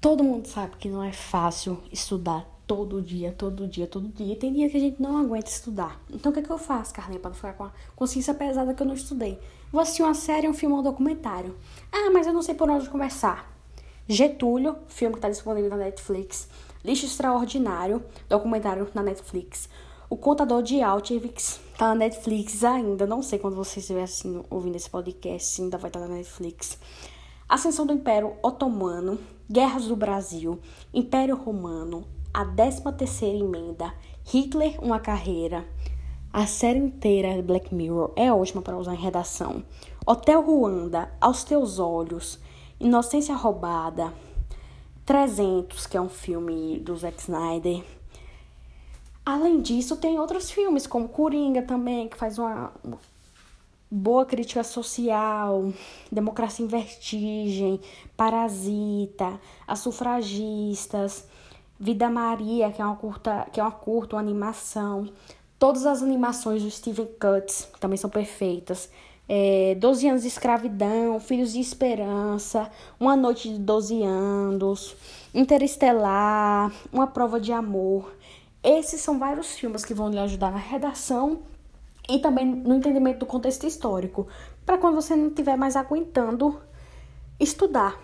Todo mundo sabe que não é fácil estudar todo dia, todo dia, todo dia. Tem dia que a gente não aguenta estudar. Então o que, é que eu faço, Carlinha, para não ficar com a consciência pesada que eu não estudei? Vou assistir uma série, um filme, um documentário. Ah, mas eu não sei por onde começar. Getúlio, filme que está disponível na Netflix. Lixo Extraordinário, documentário na Netflix. O Contador de Auschwitz tá na Netflix ainda. Não sei quando você estiver assim, ouvindo esse podcast, ainda vai estar tá na Netflix. Ascensão do Império Otomano, Guerras do Brasil, Império Romano, a 13 terceira emenda, Hitler, uma carreira. A série inteira Black Mirror é ótima para usar em redação. Hotel Ruanda, Aos Teus Olhos, Inocência Roubada, 300, que é um filme do Zack Snyder. Além disso, tem outros filmes, como Coringa também, que faz uma boa crítica social, Democracia em Vertigem, Parasita, As Sufragistas, Vida Maria, que é uma curta, que é uma curta, uma animação. Todas as animações do Steven Cutts também são perfeitas. É, 12 anos de escravidão, Filhos de Esperança, Uma Noite de 12 anos, Interestelar, Uma Prova de Amor. Esses são vários filmes que vão lhe ajudar na redação e também no entendimento do contexto histórico, para quando você não estiver mais aguentando estudar.